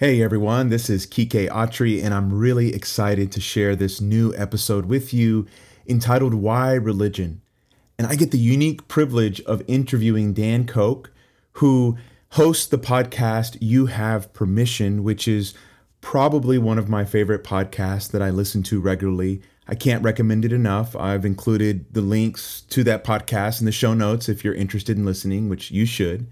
Hey everyone, this is Kike Autry, and I'm really excited to share this new episode with you entitled Why Religion. And I get the unique privilege of interviewing Dan Koch, who hosts the podcast You Have Permission, which is probably one of my favorite podcasts that I listen to regularly. I can't recommend it enough. I've included the links to that podcast in the show notes if you're interested in listening, which you should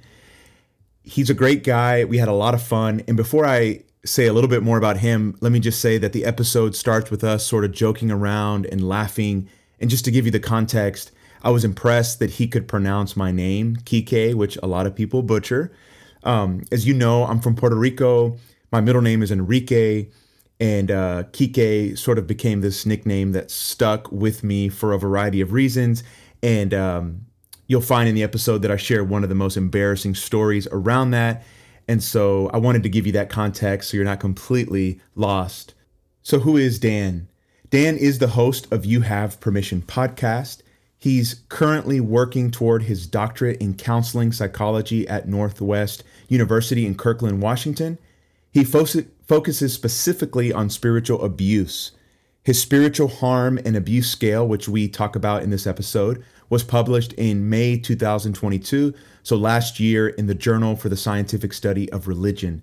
he's a great guy. We had a lot of fun. And before I say a little bit more about him, let me just say that the episode starts with us sort of joking around and laughing. And just to give you the context, I was impressed that he could pronounce my name, Kike, which a lot of people butcher. Um, as you know, I'm from Puerto Rico. My middle name is Enrique, and uh, Kike sort of became this nickname that stuck with me for a variety of reasons. And um, you'll find in the episode that I share one of the most embarrassing stories around that. And so I wanted to give you that context so you're not completely lost. So, who is Dan? Dan is the host of You Have Permission podcast. He's currently working toward his doctorate in counseling psychology at Northwest University in Kirkland, Washington. He fo- focuses specifically on spiritual abuse. His spiritual harm and abuse scale, which we talk about in this episode, was published in May 2022, so last year in the Journal for the Scientific Study of Religion.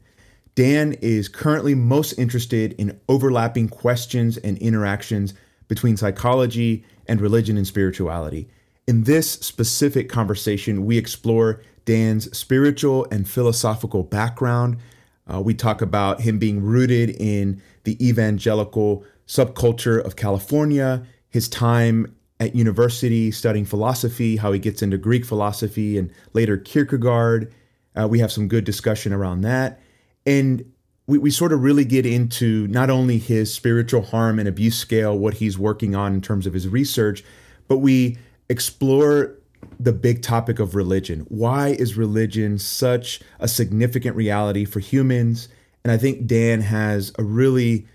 Dan is currently most interested in overlapping questions and interactions between psychology and religion and spirituality. In this specific conversation, we explore Dan's spiritual and philosophical background. Uh, we talk about him being rooted in the evangelical subculture of California, his time at university studying philosophy, how he gets into Greek philosophy and later Kierkegaard. Uh, we have some good discussion around that. And we, we sort of really get into not only his spiritual harm and abuse scale, what he's working on in terms of his research, but we explore the big topic of religion. Why is religion such a significant reality for humans? And I think Dan has a really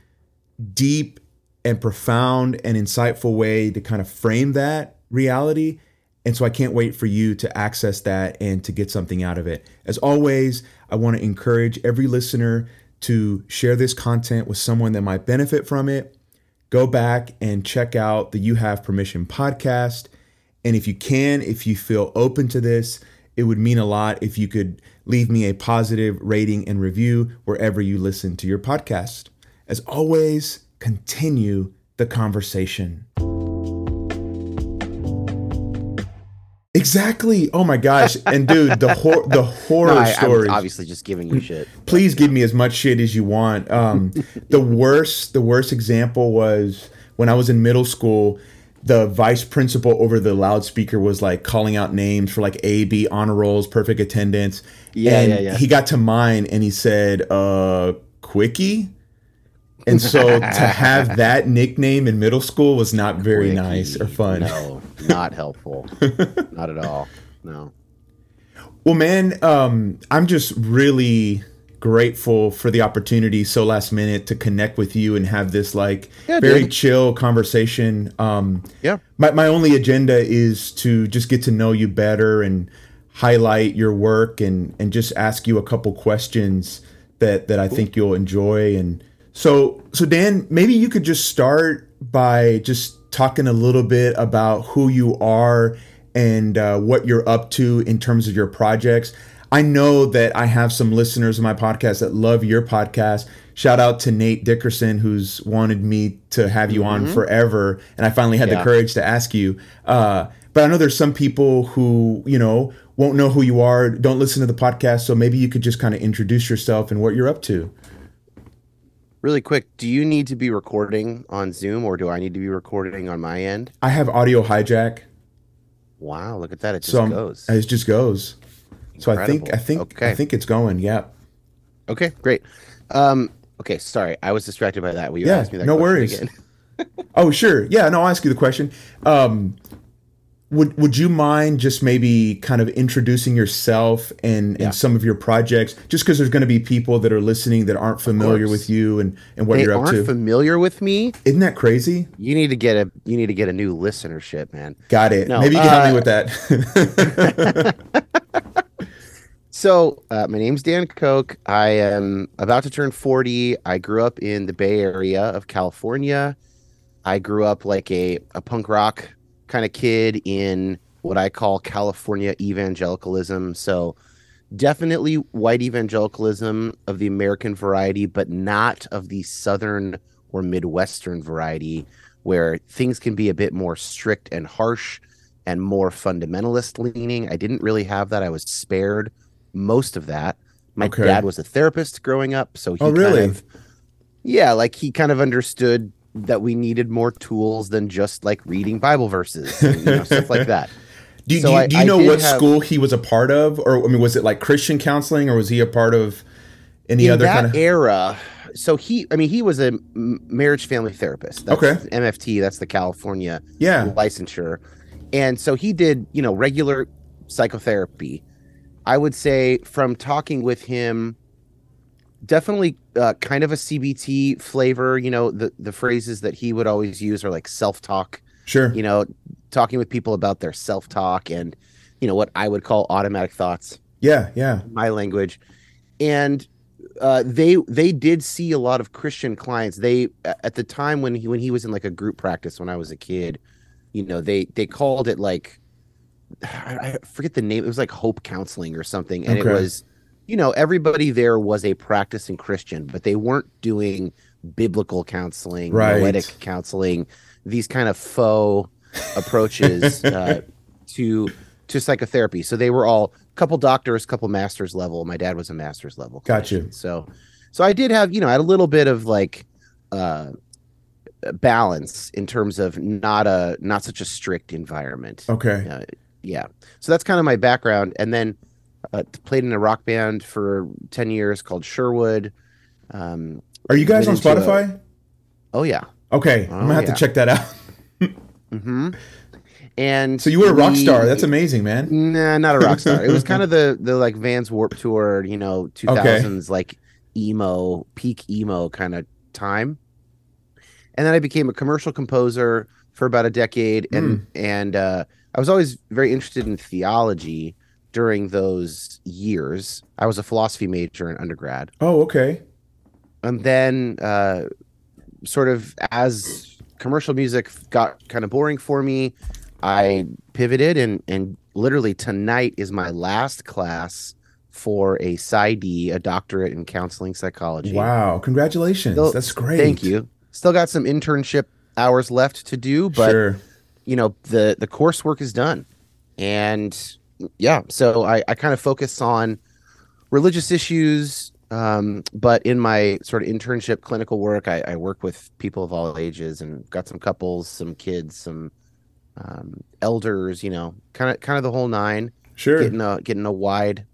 deep and profound and insightful way to kind of frame that reality. And so I can't wait for you to access that and to get something out of it. As always, I want to encourage every listener to share this content with someone that might benefit from it. Go back and check out the You Have Permission podcast. And if you can, if you feel open to this, it would mean a lot if you could leave me a positive rating and review wherever you listen to your podcast. As always, continue the conversation. Exactly. Oh my gosh. And dude, the hor- the horror no. I'm obviously just giving you shit. Please give me as much shit as you want. Um, the worst, the worst example was when I was in middle school. The vice principal over the loudspeaker was like calling out names for like A, B honor rolls, perfect attendance. Yeah, and yeah, yeah. He got to mine and he said, "Uh, quickie." And so to have that nickname in middle school was not very Quickie. nice or fun. No, not helpful. not at all. No. Well, man, um, I'm just really grateful for the opportunity so last minute to connect with you and have this like yeah, very dude. chill conversation. Um, yeah. My, my only agenda is to just get to know you better and highlight your work and, and just ask you a couple questions that, that I think you'll enjoy. And, so, so Dan, maybe you could just start by just talking a little bit about who you are and uh, what you're up to in terms of your projects. I know that I have some listeners of my podcast that love your podcast. Shout out to Nate Dickerson, who's wanted me to have you mm-hmm. on forever, and I finally had yeah. the courage to ask you. Uh, but I know there's some people who you know won't know who you are, don't listen to the podcast, so maybe you could just kind of introduce yourself and what you're up to. Really quick, do you need to be recording on Zoom or do I need to be recording on my end? I have audio hijack. Wow, look at that. It just so goes. It just goes. Incredible. So I think I think okay. I think it's going. Yeah. Okay, great. Um, okay, sorry. I was distracted by that. Will you yeah, ask me that no worries. oh, sure. Yeah, no, I'll ask you the question. Um, would would you mind just maybe kind of introducing yourself and, yeah. and some of your projects just because there's going to be people that are listening that aren't familiar with you and, and what they you're up to. aren't familiar with me isn't that crazy you need to get a you need to get a new listenership man got it no, maybe you can uh, help me with that So, uh, my name's Dan Koch. I am about to turn 40. I grew up in the Bay Area of California. I grew up like a, a punk rock kind of kid in what I call California evangelicalism. So, definitely white evangelicalism of the American variety, but not of the Southern or Midwestern variety, where things can be a bit more strict and harsh and more fundamentalist leaning. I didn't really have that. I was spared most of that. My Okay. dad was a therapist growing up, so he Oh, really? kind of yeah, like he kind of understood that we needed more tools than just like reading Bible verses, and, you know, stuff like that. Do, you- So do I- do you know what have- school he was a part of, or I mean, was it like Christian counseling, or was he a part of any other kind of? era so he i mean he was a marriage family therapist that's Okay. mft that's the california Yeah. licensure and so he did you know regular psychotherapy i would say from talking with him definitely uh, kind of a cbt flavor you know the the phrases that he would always use are like self-talk Sure. you know talking with people about their self-talk and you know what i would call automatic thoughts Yeah. Yeah. my language and uh, they they did see a lot of christian clients they at the time when he when he was in like a group practice when i was a kid you know they they called it like i, I forget the name it was like hope counseling or something and Okay. it was you know everybody there was a practicing christian but they weren't doing biblical counseling Right. nouthetic counseling these kind of faux approaches uh, to to psychotherapy. So they were all couple doctors, couple masters level. My dad was a master's level. Got you. So so I did have, you know, I had a little bit of like uh balance in terms of not a not such a strict environment. Okay. Uh, yeah. So that's kind of my background and then uh, played in a rock band for 10 years called Sherwood. Um Are you guys on into a- Spotify? oh yeah. Okay, I'm Oh, gonna have yeah. to check that out. mm-hmm. And So you were a rock star. That's amazing, man. Nah, not a rock star. it was kind of the the like Vans Warp Tour, you know, two thousands like emo, peak emo kind of time. And then I became a commercial composer for about a decade, and and uh, I was always very interested in theology during those years. I was a philosophy major in undergrad, Oh, okay. and then uh, sort of as commercial music got kind of boring for me i pivoted and and literally tonight is my last class for a PsyD, a doctorate in counseling psychology Wow, congratulations. Still- That's great. thank you still got some internship hours left to do but sure. you know the the coursework is done and yeah so i i kind of focus on religious issues um but in my sort of internship clinical work i, I work with people of all ages and got some couples some kids some um elders you know kind of kind of the whole nine Sure. getting a getting a wide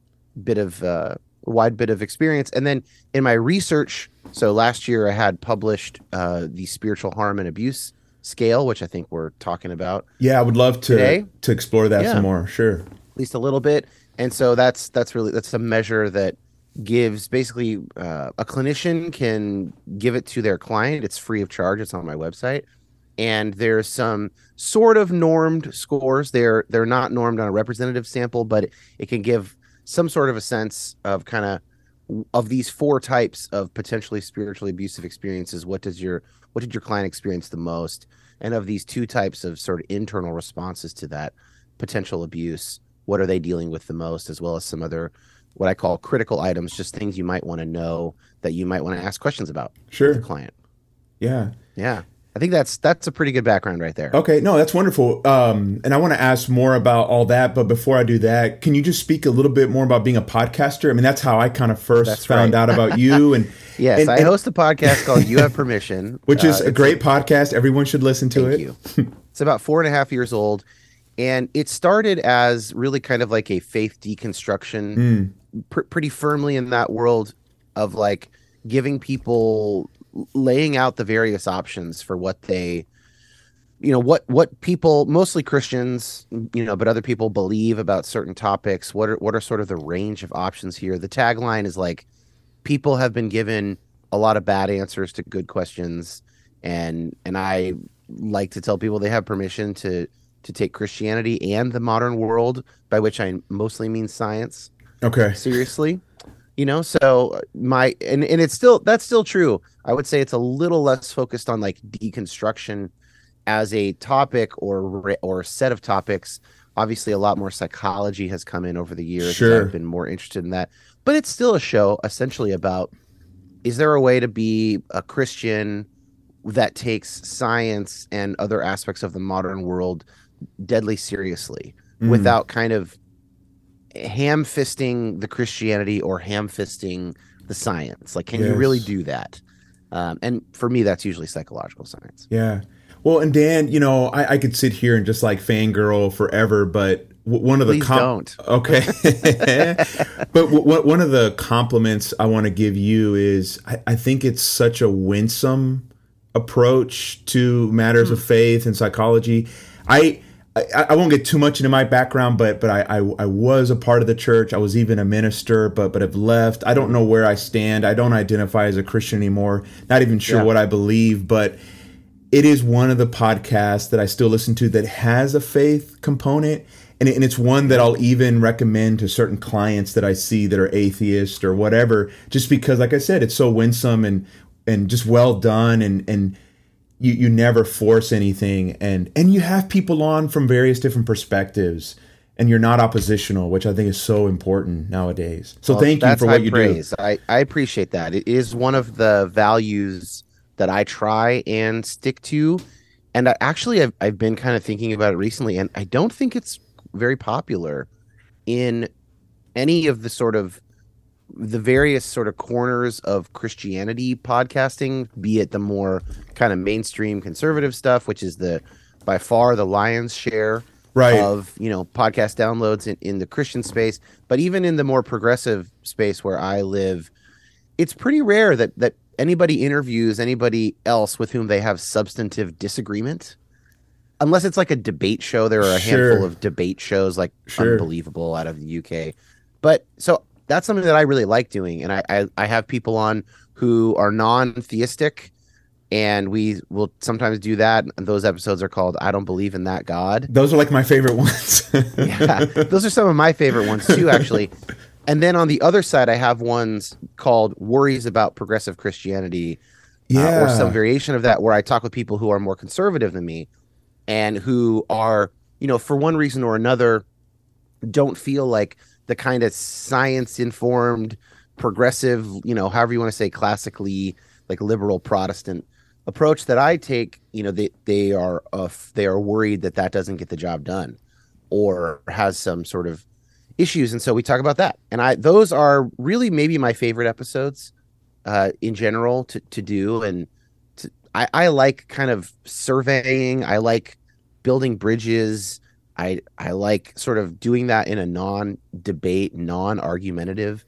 bit of uh wide bit of experience and then in my research so last year i had published uh the spiritual harm and abuse scale which i think we're talking about yeah, I would love to Today? to explore that Yeah. some more. Sure. At least a little bit. And so that's that's really that's a measure that gives basically uh, a clinician can give it to their client. It's free of charge. It's on my website. And there's some sort of normed scores. They're they're not normed on a representative sample but it, it can give some sort of a sense of kind of of these four types of potentially spiritually abusive experiences. What does your what did your client experience the most? And of these two types of sort of internal responses to that potential abuse what are they dealing with the most as well as some other what i call critical items just things you might want to know that you might want to ask questions about Sure. client Yeah. yeah i think that's that's a pretty good background right there Okay, no, that's wonderful. Um, and I want to ask more about all that, but before I do that, can you just speak a little bit more about being a podcaster? I mean, that's how I kind of first That's found right. out about you, and yes and- i host a podcast called you have permission which is Uh, a great podcast. Everyone should listen to Thank it. you. it's about four and a half years old. And it started as really kind of like a faith deconstruction, Mm, pr- pretty firmly in that world of like giving people, laying out the various options for what they, you know, what what people, mostly Christians, you know, but other people believe about certain topics. What are what are sort of the range of options here? The tagline is like, people have been given a lot of bad answers to good questions and and I like to tell people they have permission to to take Christianity and the modern world, by which I mostly mean science, Okay. seriously. You know, so my and, and it's still that's still true. I would say it's a little less focused on like deconstruction as a topic or or set of topics. Obviously, a lot more psychology has come in over the years. Sure. I've been more interested in that, but it's still a show essentially about is there a way to be a Christian that takes science and other aspects of the modern world deadly seriously Mm. without kind of ham fisting the Christianity or ham fisting the science? Like, can you really do that? Um, and for me, that's usually psychological science. Yeah. Well, and Dan, you know, I, I could sit here and just like fangirl forever, but w- one of the Please don't. Okay. but w- w- one of the compliments I want to give you is I, I think it's such a winsome approach to matters of faith and psychology. I, I I won't get too much into my background, but but I, I I was a part of the church. I was even a minister, but but have left. I don't know where I stand. I don't identify as a Christian anymore. Not even sure Yeah. what I believe, but it is one of the podcasts that I still listen to that has a faith component. And, it- and it's one that I'll even recommend to certain clients that I see that are atheist or whatever, just because, like I said, it's so winsome and and just well done, and and you you never force anything, and and you have people on from various different perspectives, and you're not oppositional, which I think is so important nowadays. So Well, thank you for what you do. praise. I, I appreciate that. It is one of the values that I try and stick to. And I, actually, I've, I've been kind of thinking about it recently, and I don't think it's very popular in any of the sort of the various sort of corners of Christianity podcasting, be it the more kind of mainstream conservative stuff, which is the by far the lion's share Right. of you know podcast downloads in, in the Christian space, but even in the more progressive space where I live, it's pretty rare that that anybody interviews anybody else with whom they have substantive disagreement. Unless it's like a debate show, there are a Sure. handful of debate shows like Sure. unbelievable out of the UK. But so that's something that I really like doing, and I I, I have people on who are non-theistic, and we will sometimes do that. And those episodes are called "I Don't Believe in That God." Those are like my favorite ones. yeah, those are some of my favorite ones too, actually. And then on the other side, I have ones called "Worries About Progressive Christianity," uh, or some variation of that, where I talk with people who are more conservative than me, and who are, you know, for one reason or another, don't feel like the kind of science-informed, progressive, you know, however you want to say, classically like liberal Protestant approach that I take. You know, they they are uh, they are worried that that doesn't get the job done, or has some sort of issues and so we talk about that and i those are really maybe my favorite episodes uh in general to to do and to, i i like kind of surveying i like building bridges i i like sort of doing that in a non debate non argumentative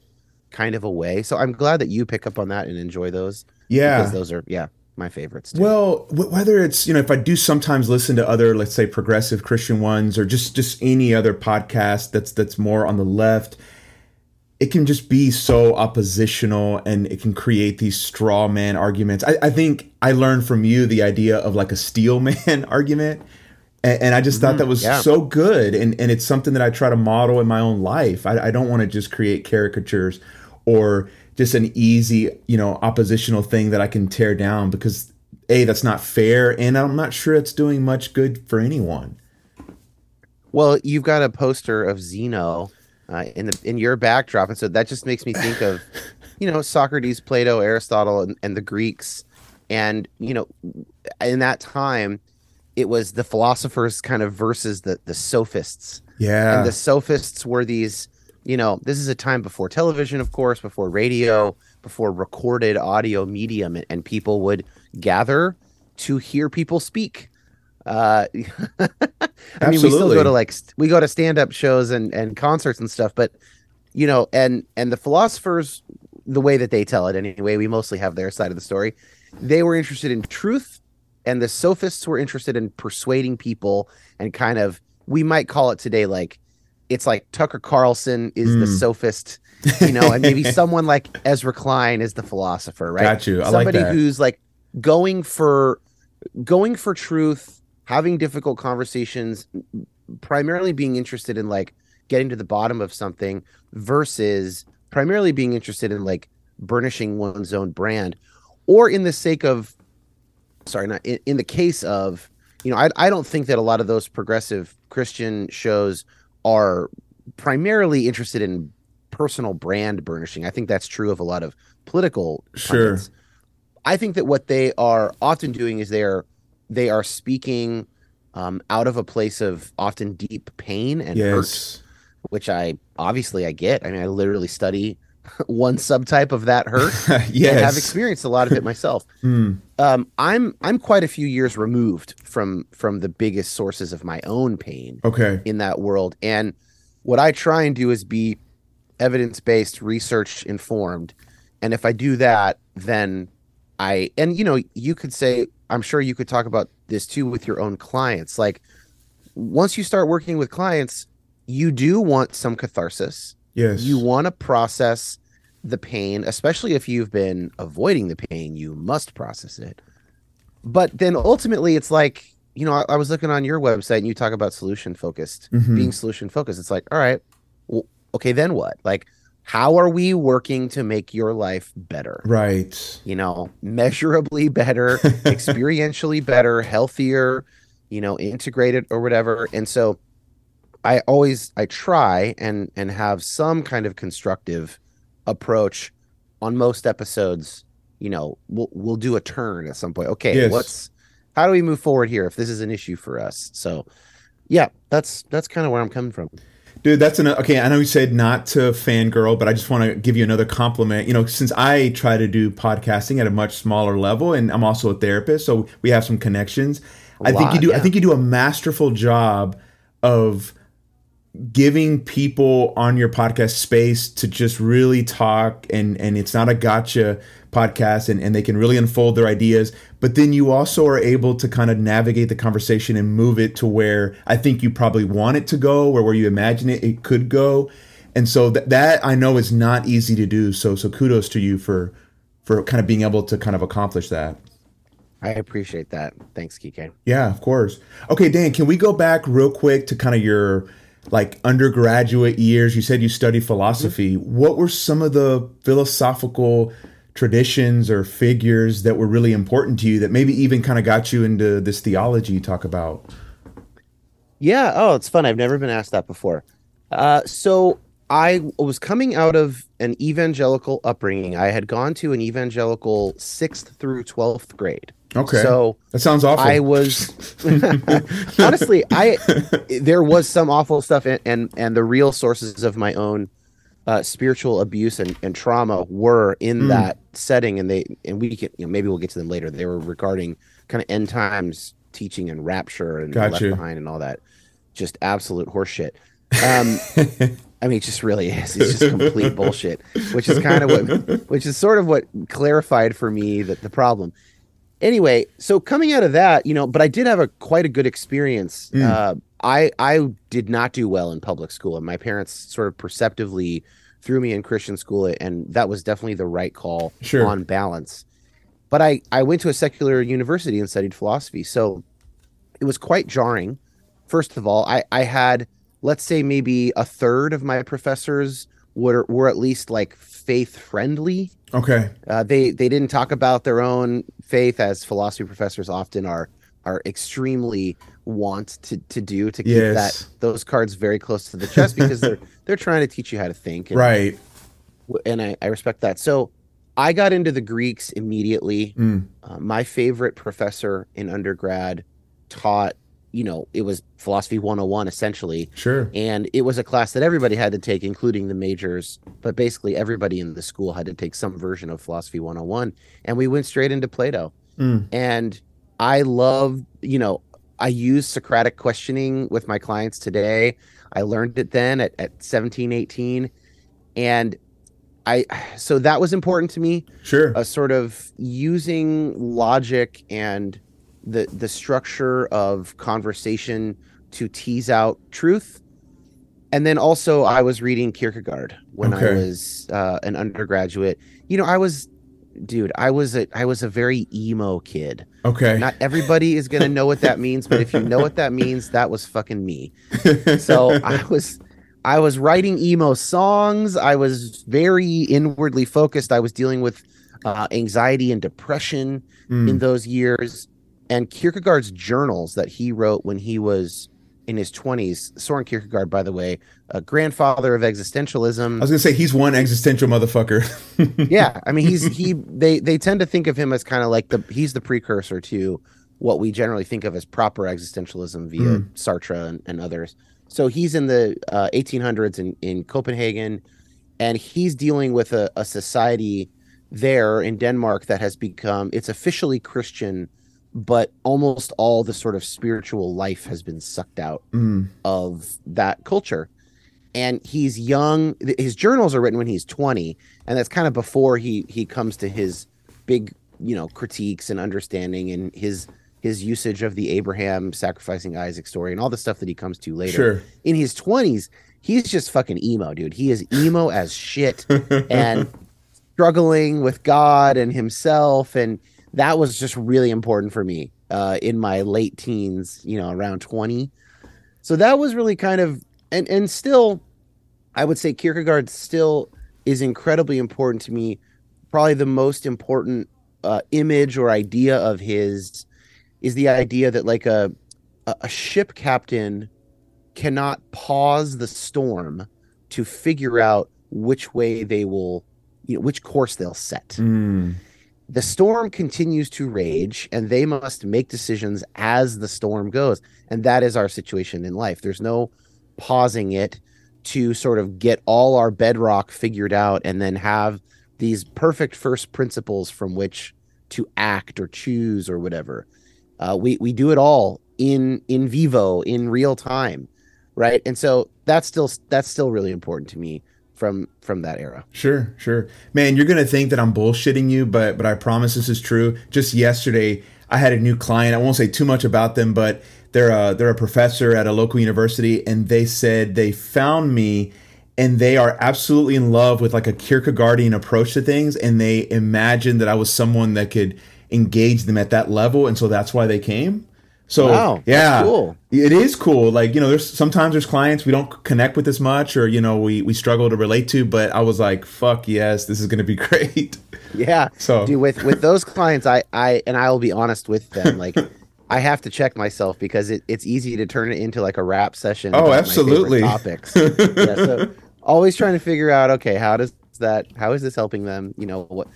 kind of a way so i'm glad that you pick up on that and enjoy those yeah. because those are yeah my favorites too. Well, wh- whether it's you know if I do sometimes listen to other let's say progressive Christian ones or just just any other podcast that's that's more on the left, it can just be so oppositional and it can create these straw man arguments. I, I think I learned from you the idea of like a steel man argument. And, and I just thought that was yeah. so good. And, and it's something that I try to model in my own life. I, I don't want to just create caricatures or just an easy, you know, oppositional thing that I can tear down because A, that's not fair. And I'm not sure it's doing much good for anyone. Well, you've got a poster of Zeno uh, in the in your backdrop, and so that just makes me think of, you know, Socrates, Plato, Aristotle, and, and the Greeks, and you know, in that time, it was the philosophers kind of versus the the sophists, Yeah. and the sophists were these, you know, this is a time before television, of course, before radio, before recorded audio medium, and, people would gather to hear people speak. Uh, I mean, we still go to like we go to stand up shows and and concerts and stuff, but you know, and and the philosophers, the way that they tell it anyway, we mostly have their side of the story. They were interested in truth, and the sophists were interested in persuading people and kind of we might call it today like it's like Tucker Carlson is the Mm. sophist, you know, and maybe someone like Ezra Klein is the philosopher, right? Got you. I like Somebody that. who's like going for going for truth, having difficult conversations, primarily being interested in like getting to the bottom of something versus primarily being interested in like burnishing one's own brand or in the sake of sorry not in, in the case of you know I, I don't think that a lot of those progressive christian shows are primarily interested in personal brand burnishing i think that's true of a lot of political Sure. pundits. i think that what they are often doing is they're they are speaking um, out of a place of often deep pain and hurt which I obviously I get. I mean, I literally study one subtype of that hurt yes. and have experienced a lot of it myself. Hmm. Um, I'm I'm quite a few years removed from from the biggest sources of my own pain Okay. in that world, and what I try and do is be evidence based, research informed, and if I do that, then I and you know you could say I'm sure you could talk about this too with your own clients, like once you start working with clients, you do want some catharsis Yes. you want to process the pain, especially if you've been avoiding the pain, you must process it. But then ultimately, it's like, you know, I, I was looking on your website and you talk about solution focused, Mhm. being solution focused. It's like, all right, well, okay, then what? Like, how are we working to make your life better? Right. You know, measurably better, experientially better, healthier, you know, integrated or whatever. And so I always I try and and have some kind of constructive approach on most episodes. You know, we'll we'll do a turn at some point. Okay, Yes. what's how do we move forward here if this is an issue for us? So yeah, that's that's kind of where I'm coming from. Dude, that's an okay. I know you said not to fangirl, but I just want to give you another compliment. You know, since I try to do podcasting at a much smaller level, and I'm also a therapist, so we have some connections. I think you lot, do. I think you do a masterful job of giving people on your podcast space to just really talk and and it's not a gotcha podcast and, and they can really unfold their ideas but then you also are able to kind of navigate the conversation and move it to where i think you probably want it to go or where you imagine it, it could go and so th- that i know is not easy to do so so kudos to you for for kind of being able to kind of accomplish that I appreciate that. Thanks, Kike. yeah, of course. Okay, Dan, can we go back real quick to kind of your like undergraduate years? You said you studied philosophy. What were some of the philosophical traditions or figures that were really important to you that maybe even kind of got you into this theology you talk about? Yeah. Oh, it's fun. I've never been asked that before. Uh, so I was coming out of an evangelical upbringing. I had gone to an evangelical sixth through twelfth grade. Okay. So that sounds awful. I was honestly, I there was some awful stuff, and and, and the real sources of my own uh, spiritual abuse and, and trauma were in Mm. that setting, and they and we can you know maybe we'll get to them later. They were regarding kind of end times teaching and rapture and left Gotcha. behind and all that, just absolute horseshit. Um, I mean, it just really is. It's just complete bullshit, which is kind of what, which is sort of what clarified for me that the problem. Anyway, so coming out of that, you know, but I did have a quite a good experience. Mm. Uh, I I did not do well in public school, and my parents sort of perceptively threw me in Christian school, and that was definitely the right call Sure. on balance. But I I went to a secular university and studied philosophy, so it was quite jarring. First of all, I I had let's say maybe a third of my professors were were at least like faith friendly. okay. Uh, they they didn't talk about their own faith as philosophy professors often are are extremely want to to do to keep Yes. that those cards very close to the chest because they're they're trying to teach you how to think and, Right. and I, I respect that. So I got into the Greeks immediately. Mm. Uh, my favorite professor in undergrad taught, you know, it was philosophy 101 essentially. Sure. And it was a class that everybody had to take, including the majors, but basically everybody in the school had to take some version of philosophy 101. And we went straight into Plato. Mm. And I love, you know, I use Socratic questioning with my clients today. I learned it then at, at 17, 18. And I, so that was important to me Sure. a sort of using logic and the the structure of conversation to tease out truth and then also i was reading kierkegaard when i was uh, an undergraduate you know i was dude i was a i was a very emo kid okay. not everybody is to know what that means but if you know what that means that was fucking me so I was I was writing emo songs. I was very inwardly focused. I was dealing with uh, anxiety and depression Mm. in those years. And Kierkegaard's journals that he wrote when he was in his 20s, Soren Kierkegaard, by the way, a grandfather of existentialism. I was gonna say he's one existential motherfucker. yeah, I mean, he's he. They they tend to think of him as kind of like the he's the precursor to what we generally think of as proper existentialism via Mm. Sartre and, and others. So he's in the uh, 1800s in in Copenhagen, and he's dealing with a, a society there in Denmark that has become it's officially Christian, but almost all the sort of spiritual life has been sucked out Mm. of that culture. And he's young. His journals are written when he's 20, and that's kind of before he he comes to his big, you know, critiques and understanding and his his usage of the Abraham sacrificing Isaac story and all the stuff that he comes to later. Sure. In his 20s, he's just fucking emo, dude. He is emo as shit and struggling with God and himself. And that was just really important for me uh, in my late teens, you know, around 20. So that was really kind of, and, and still, I would say Kierkegaard still is incredibly important to me. Probably the most important uh, image or idea of his is the idea that like a, a ship captain cannot pause the storm to figure out which way they will you know which course they'll set Mm. The storm continues to rage and they must make decisions as the storm goes. And that is our situation in life. There's no pausing it to sort of get all our bedrock figured out and then have these perfect first principles from which to act or choose or whatever. Uh, we we do it all in in vivo in real time right? And so that's still that's still really important to me from from that era Sure, sure. Man, you're gonna think that I'm bullshitting you, but but I promise this is true. Just yesterday, I had a new client. I won't say too much about them, but they're a they're a professor at a local university, and they said they found me, and they are absolutely in love with like a Kierkegaardian approach to things, and they imagined that I was someone that could engage them at that level, and so that's why they came. So Wow, yeah, cool. it is cool. Like, you know, there's sometimes there's clients we don't connect with as much or, you know, we, we struggle to relate to, but I was like, fuck yes, this is going to be great. Yeah. So- dude, with with those clients, I I and I will be honest with them, like. I have to check myself because it, it's easy to turn it into like a rap session. Oh, about my favorite absolutely. Topics. yeah, so always trying to figure out, okay, how does that? How is this helping them? You know what?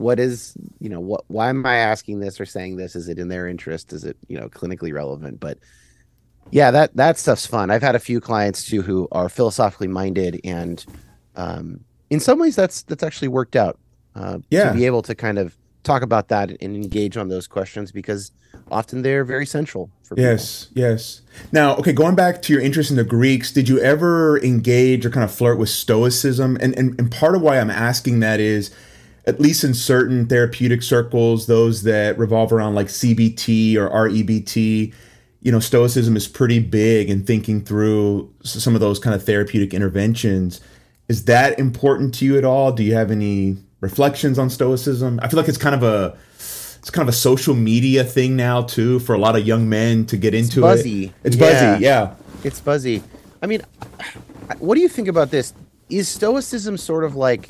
What is you know what? Why am I asking this or saying this? Is it in their interest? Is it you know clinically relevant? But yeah, that that stuff's fun. I've had a few clients too who are philosophically minded, and um, in some ways, that's that's actually worked out. Uh, Yeah. to be able to kind of talk about that and engage on those questions because often they're very central for people. Yes, yes. Now, okay, going back to your interest in the Greeks, did you ever engage or kind of flirt with Stoicism? And, and, and part of why I'm asking that is, at least in certain therapeutic circles, those that revolve around like CBT or REBT, you know, Stoicism is pretty big in thinking through some of those kind of therapeutic interventions. Is that important to you at all? Do you have any reflections on Stoicism? I feel like it's kind of a it's kind of a social media thing now too for a lot of young men to get into buzzy. it. It's Yeah. buzzy, yeah. It's buzzy. I mean, what do you think about this? Is Stoicism sort of like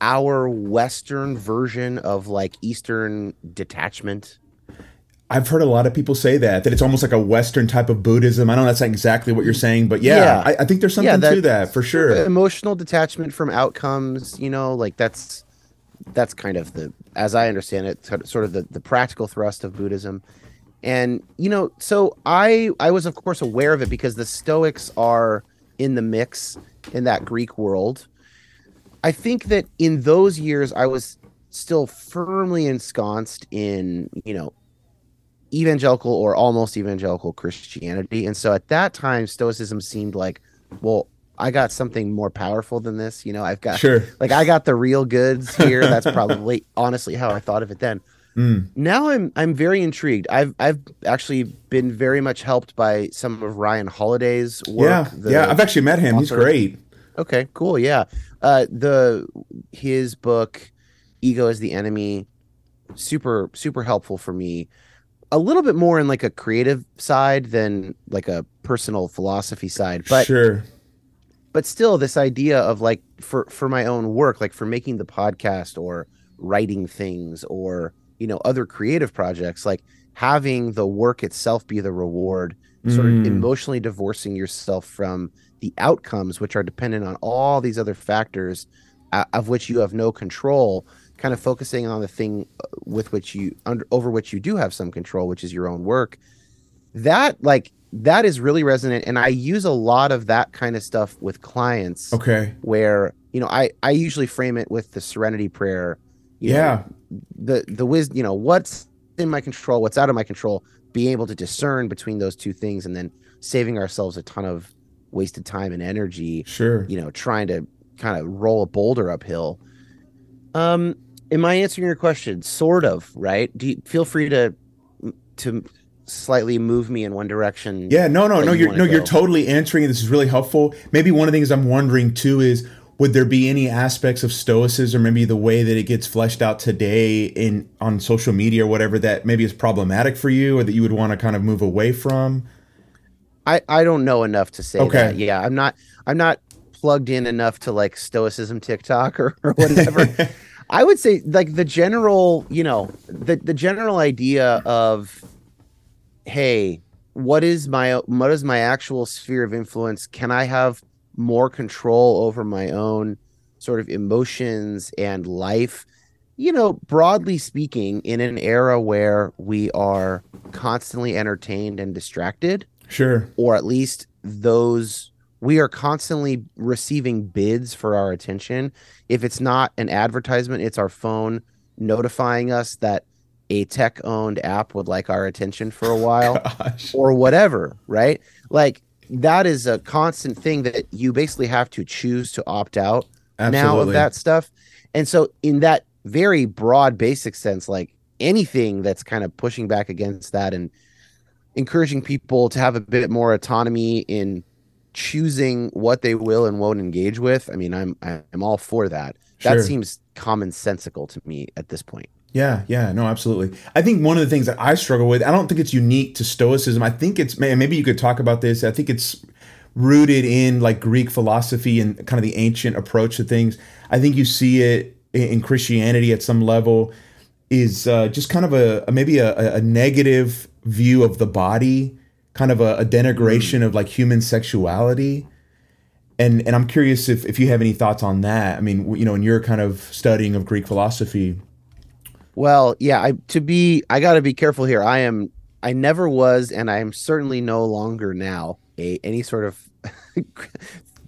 our Western version of like Eastern detachment? I've heard a lot of people say that that it's almost like a Western type of Buddhism. I know that's not exactly what you're mm. saying, but yeah, Yeah. I, I think there's something Yeah, that- to that for sure. Emotional detachment from outcomes, you know, like that's that's kind of the as I understand it, sort of- sort of the, the practical thrust of Buddhism. And you know, so I I was of course aware of it because the Stoics are in the mix in that Greek world. I think that in those years I was still firmly ensconced in, you know, evangelical or almost evangelical Christianity. And so at that time Stoicism seemed like, well, I got something more powerful than this, you know, I've got Sure. like I got the real goods here. That's probably honestly how I thought of it then. Mm. Now I'm I'm very intrigued. I've I've actually been very much helped by some of Ryan Holiday's work. Yeah, yeah. I've actually met him. He's great. Okay, cool. Yeah. Uh the his book Ego is the Enemy super super helpful for me. A little bit more in like a creative side than like a personal philosophy side. But sure. but still this idea of like for for my own work like for making the podcast or writing things or you know other creative projects like having the work itself be the reward sort of Mm. emotionally divorcing yourself from the outcomes which are dependent on all these other factors uh, of which you have no control kind of focusing on the thing uh, with which you under over which you do have some control which is your own work that like that is really resonant and i use a lot of that kind of stuff with clients Okay. where you know i i usually frame it with the serenity prayer you know, Yeah. the the wisdom you know what's in my control what's out of my control being able to discern between those two things and then saving ourselves a ton of wasted time and energy Sure. you know trying to kind of roll a boulder uphill um am i answering your question sort of right do you feel free to to slightly move me in one direction Yeah, no, no, no. you You're no, you're totally answering. it. This is really helpful. Maybe one of the things I'm wondering too is would there be any aspects of stoicism, maybe the way that it gets fleshed out today in on social media or whatever that maybe is problematic for you, or that you would want to kind of move away from? I I don't know enough to say Okay. that. Yeah, I'm not I'm not plugged in enough to like stoicism TikTok or, or whatever. I would say like the general, you know, the the general idea of hey, what is my what is my actual sphere of influence? Can I have more control over my own sort of emotions and life? You know, broadly speaking, in an era where we are constantly entertained and distracted, Sure. or at least those we are constantly receiving bids for our attention. If it's not an advertisement, it's our phone notifying us that a tech owned app would like our attention for a while Gosh. or whatever, right? Like that is a constant thing that you basically have to choose to opt out now of that stuff. And so, in that very broad, basic sense, like anything that's kind of pushing back against that and encouraging people to have a bit more autonomy in choosing what they will and won't engage with. I mean, I'm I'm all for that. That seems commonsensical to me at this point. Yeah, yeah, no, absolutely. I think one of the things that I struggle with, I don't think it's unique to Stoicism. I think it's, man, maybe you could talk about this. I think it's rooted in like Greek philosophy and kind of the ancient approach to things. I think you see it in Christianity at some level is uh, just kind of a, a maybe a, a negative view of the body, kind of a, a denigration of like human sexuality. And and I'm curious if, if you have any thoughts on that. I mean, you know, in your kind of studying of Greek philosophy. Well, yeah, I to be I got to be careful here. I am I never was and I am certainly no longer now a any sort of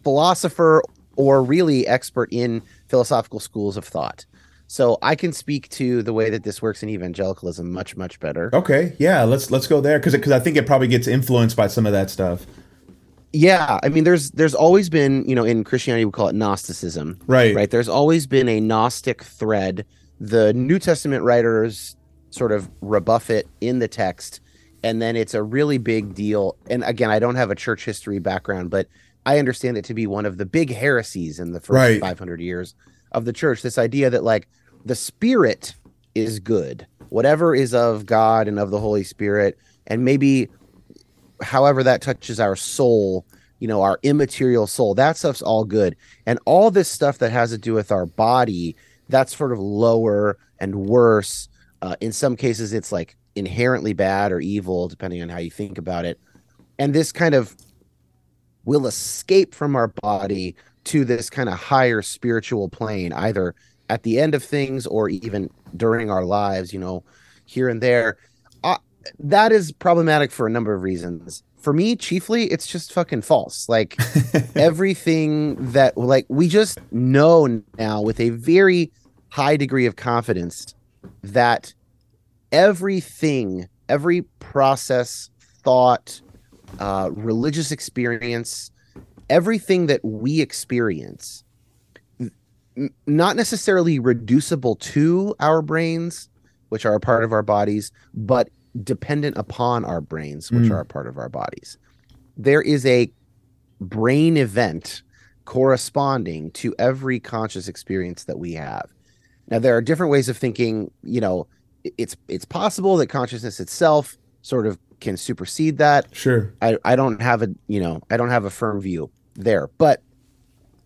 philosopher or really expert in philosophical schools of thought. So I can speak to the way that this works in evangelicalism much much better. Okay, yeah, let's let's go there because because I think it probably gets influenced by some of that stuff. Yeah, I mean there's there's always been, you know, in Christianity we call it gnosticism. Right. right there's always been a gnostic thread the new testament writers sort of rebuff it in the text and then it's a really big deal and again i don't have a church history background but i understand it to be one of the big heresies in the first Right. 500 years of the church this idea that like the spirit is good whatever is of god and of the holy spirit and maybe however that touches our soul, you know, our immaterial soul, that stuff's all good. And all this stuff that has to do with our body, that's sort of lower and worse. Uh, in some cases, it's like inherently bad or evil, depending on how you think about it. And this kind of will escape from our body to this kind of higher spiritual plane, either at the end of things or even during our lives, you know, here and there. Uh, that is problematic for a number of reasons. For me, chiefly, it's just fucking false. Like everything that, like, we just know now with a very high degree of confidence that everything, every process, thought, uh, religious experience, everything that we experience, n- not necessarily reducible to our brains, which are a part of our bodies, but dependent upon our brains, which Mm. are a part of our bodies. There is a brain event corresponding to every conscious experience that we have. Now there are different ways of thinking, you know, it's it's possible that consciousness itself sort of can supersede that. Sure. I, I don't have a you know I don't have a firm view there, but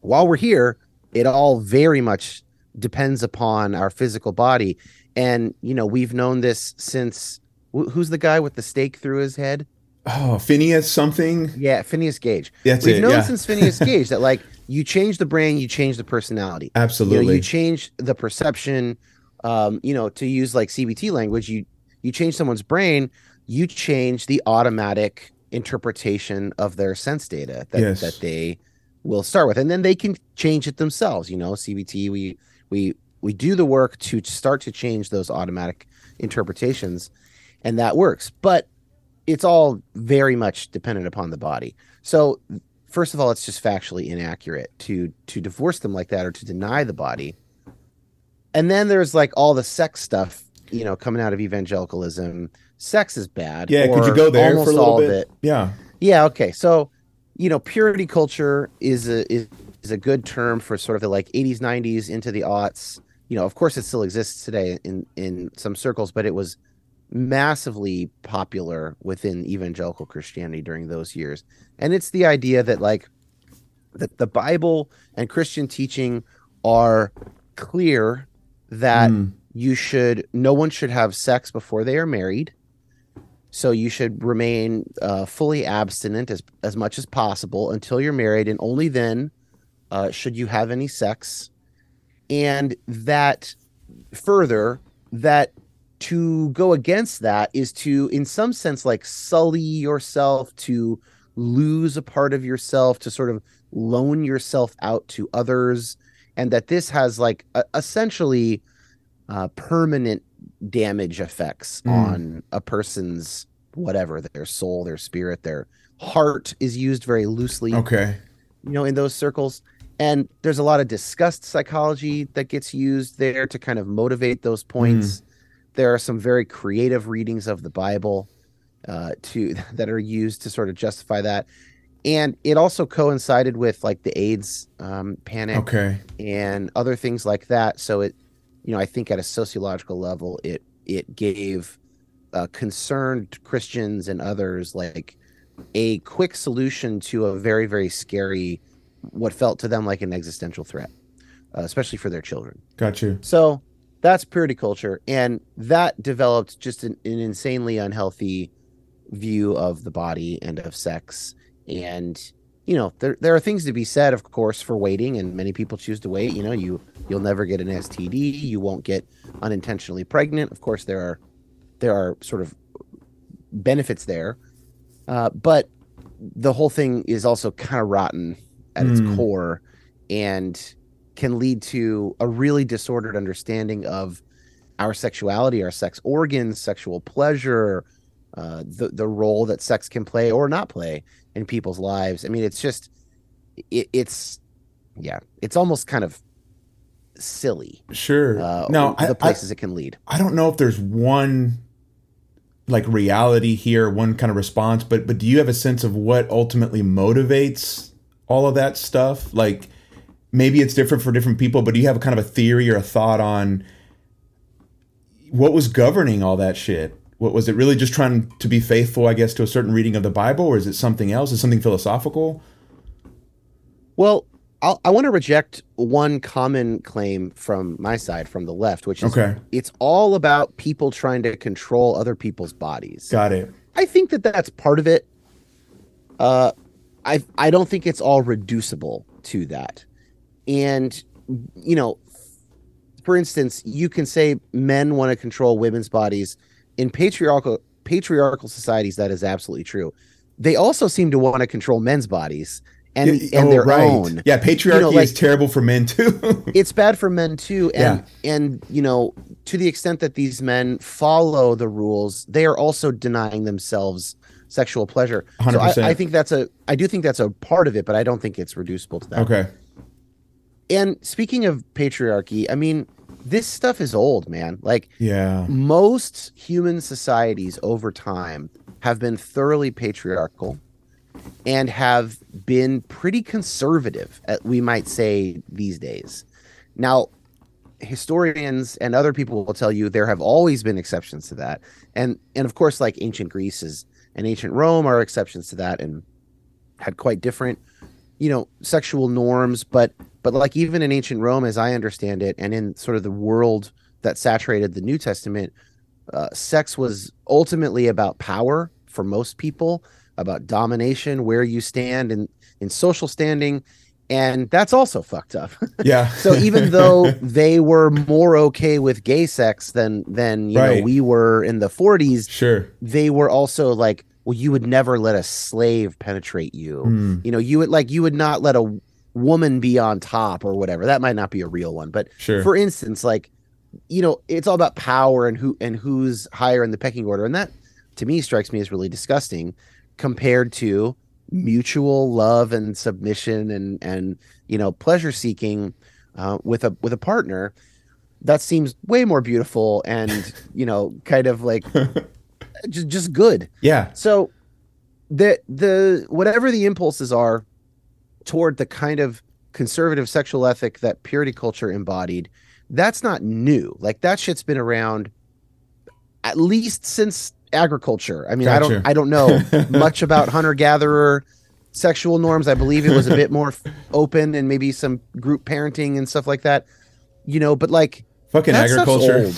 while we're here, it all very much depends upon our physical body. And, you know, we've known this since who's the guy with the stake through his head? Oh, Phineas something? Yeah, Phineas Gage. That's We've it, known yeah. since Phineas Gage that like you change the brain, you change the personality. You know, Absolutely. you change the perception. Um, you know, to use like CBT language, you you change someone's brain, you change the automatic interpretation of their sense data that, Yes. that they will start with. And then they can change it themselves. You know, CBT, we we we do the work to start to change those automatic interpretations, and that works. But it's all very much dependent upon the body. So first of all, it's just factually inaccurate to to divorce them like that or to deny the body. And then there's like all the sex stuff, you know, coming out of evangelicalism. Sex is bad. yeah, could you go there for a little bit? it. Yeah. Yeah, okay. So, you know, purity culture is a is, is a good term for sort of the like 80s, 90s into the aughts. You know, of course it still exists today in in some circles, but it was massively popular within evangelical Christianity during those years. And it's the idea that like that the Bible and Christian teaching are clear that Mm. you should no one should have sex before they are married so you should remain uh, fully abstinent as as much as possible until you're married and only then uh, should you have any sex and that further that to go against that is to in some sense like sully yourself to lose a part of yourself to sort of loan yourself out to others and that this has like a, essentially uh, permanent damage effects Mm. on a person's whatever their soul their spirit their heart is used very loosely Okay. you know in those circles and there's a lot of disgust psychology that gets used there to kind of motivate those points there are some very creative readings of the bible uh, to that are used to sort of justify that and it also coincided with like the aids um, panic Okay. and other things like that. So it, you know, I think at a sociological level, it it gave uh, concerned Christians and others like a quick solution to a very very scary, what felt to them like an existential threat, uh, especially for their children. Got you. So that's purity culture, and that developed just an, an insanely unhealthy view of the body and of sex. And you know, there there are things to be said, of course, for waiting, and many people choose to wait. You know, you you'll never get an STD, you won't get unintentionally pregnant. Of course, there are there are sort of benefits there, uh, but the whole thing is also kind of rotten at its Mm. core, and can lead to a really disordered understanding of our sexuality, our sex organs, sexual pleasure, uh, the the role that sex can play or not play in people's lives. I mean, it's just it, it's yeah, it's almost kind of silly. Sure. Uh, now, the I, places it can lead. I don't know if there's one like reality here, one kind of response, but but do you have a sense of what ultimately motivates all of that stuff? Like maybe it's different for different people, but do you have a kind of a theory or a thought on what was governing all that shit? What was it really just trying to be faithful, I guess, to a certain reading of the Bible, or is it something else? Is it something philosophical? Well, I'll, I want to reject one common claim from my side, from the left, which is Okay. it's all about people trying to control other people's bodies. Got it. I think that that's part of it. Uh, I I don't think it's all reducible to that. And you know, for instance, you can say men want to control women's bodies in patriarchal patriarchal societies. That is absolutely true. They also seem to want to control men's bodies and Yeah, and oh, their right. own. Yeah, patriarchy like- is terrible for men too. It's bad for men too, and and you know to the extent that these men follow the rules, they are also denying themselves sexual pleasure. So I, 100%. I think that's a I do think that's a part of it, but I don't think it's reducible to that. okay. And speaking of patriarchy, I mean, this stuff is old, man. Like Yeah. most human societies over time have been thoroughly patriarchal and have been pretty conservative, we might say these days. Now, historians and other people will tell you there have always been exceptions to that. And and of course like ancient Greece is and ancient Rome are exceptions to that and had quite different you know sexual norms but but like even in ancient rome as i understand it and in sort of the world that saturated the new testament uh, sex was ultimately about power for most people about domination where you stand in in social standing and that's also fucked up Yeah. so even though they were more okay with gay sex than than you know we were in the 40s sure. they were also like well you would never let a slave penetrate you Mm, you know you would like you would not let a woman be on top or whatever that might not be a real one but sure. for instance like you know it's all about power and who and who's higher in the pecking order and that to me strikes me as really disgusting compared to mutual love and submission and and you know pleasure seeking uh, with a with a partner that seems way more beautiful and you know kind of like just just good yeah. so the the whatever the impulses are toward the kind of conservative sexual ethic that purity culture embodied, that's not new. Like that shit's been around at least since agriculture. I mean, I don't I don't know much about hunter gatherer sexual norms. I believe it was a bit more open and maybe some group parenting and stuff like that. You know, but like Fucking agriculture.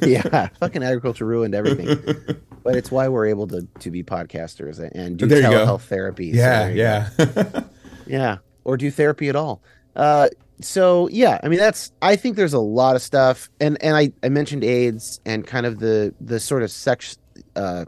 yeah, fucking agriculture ruined everything. but it's why we're able to to be podcasters and do telehealth therapy. Yeah. go. Yeah. Yeah, or do therapy at all. Uh, so yeah, I mean that's. I think there's a lot of stuff, and and I I mentioned AIDS and kind of the the sort of sex. Uh,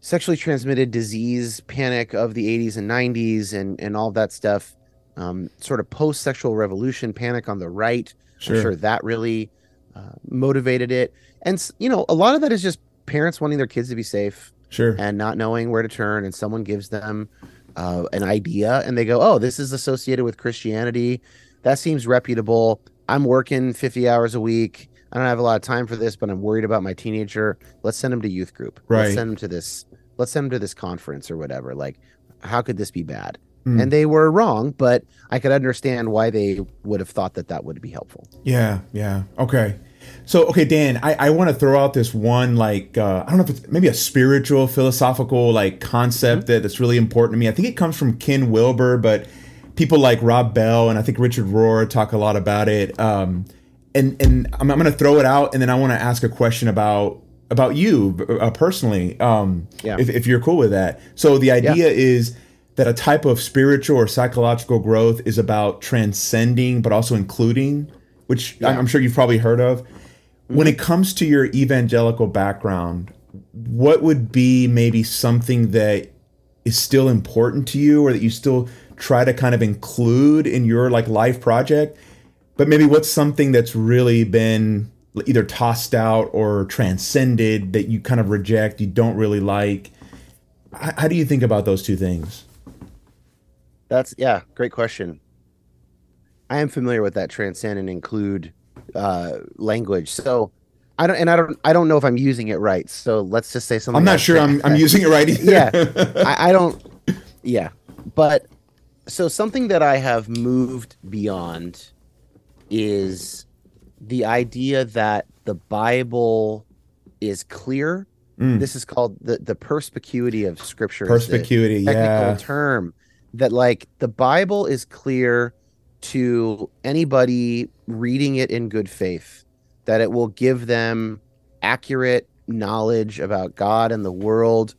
sexually transmitted disease panic of the 80s and 90s and and all that stuff um, sort of post sexual revolution panic on the right Sure. I'm sure that really uh, motivated it. And, you know, a lot of that is just parents wanting their kids to be safe Sure. and not knowing where to turn. And someone gives them uh, an idea and they go, oh, this is associated with Christianity. That seems reputable. I'm working 50 hours a week. I don't have a lot of time for this, but I'm worried about my teenager. Let's send him to youth group. Right. Let's send him to this. Let's send him to this conference or whatever. Like, how could this be bad? Mm. And they were wrong, but I could understand why they would have thought that that would be helpful. Yeah, yeah. Okay. So, okay, Dan, I, I want to throw out this one, like, uh, I don't know if it's maybe a spiritual, philosophical, like, concept that, that's really important to me. I think it comes from Ken Wilber, but people like Rob Bell and I think Richard Rohr talk a lot about it. Um, and and I'm, I'm going to throw it out, and then I want to ask a question about about you uh, personally, um, Yeah. if, if you're cool with that. So the idea is that a type of spiritual or psychological growth is about transcending, but also including, which I'm- I'm sure you've probably heard of. When it comes to your evangelical background, what would be maybe something that is still important to you or that you still try to kind of include in your like life project but maybe what's something that's really been either tossed out or transcended that you kind of reject you don't really like how do you think about those two things That's yeah, great question. I am familiar with that transcend and include uh, language. So I don't, and I don't, I don't know if I'm using it right. So let's just say something. i'm not sure i'm, I'm using it right either yeah, I, I don't. Yeah, but so something that I have moved beyond is the idea that the Bible is clear. Mm. This is called the the perspicuity of Scripture. perspicuity technical yeah term that like the bible is clear to anybody reading it in good faith that it will give them accurate knowledge about god and the world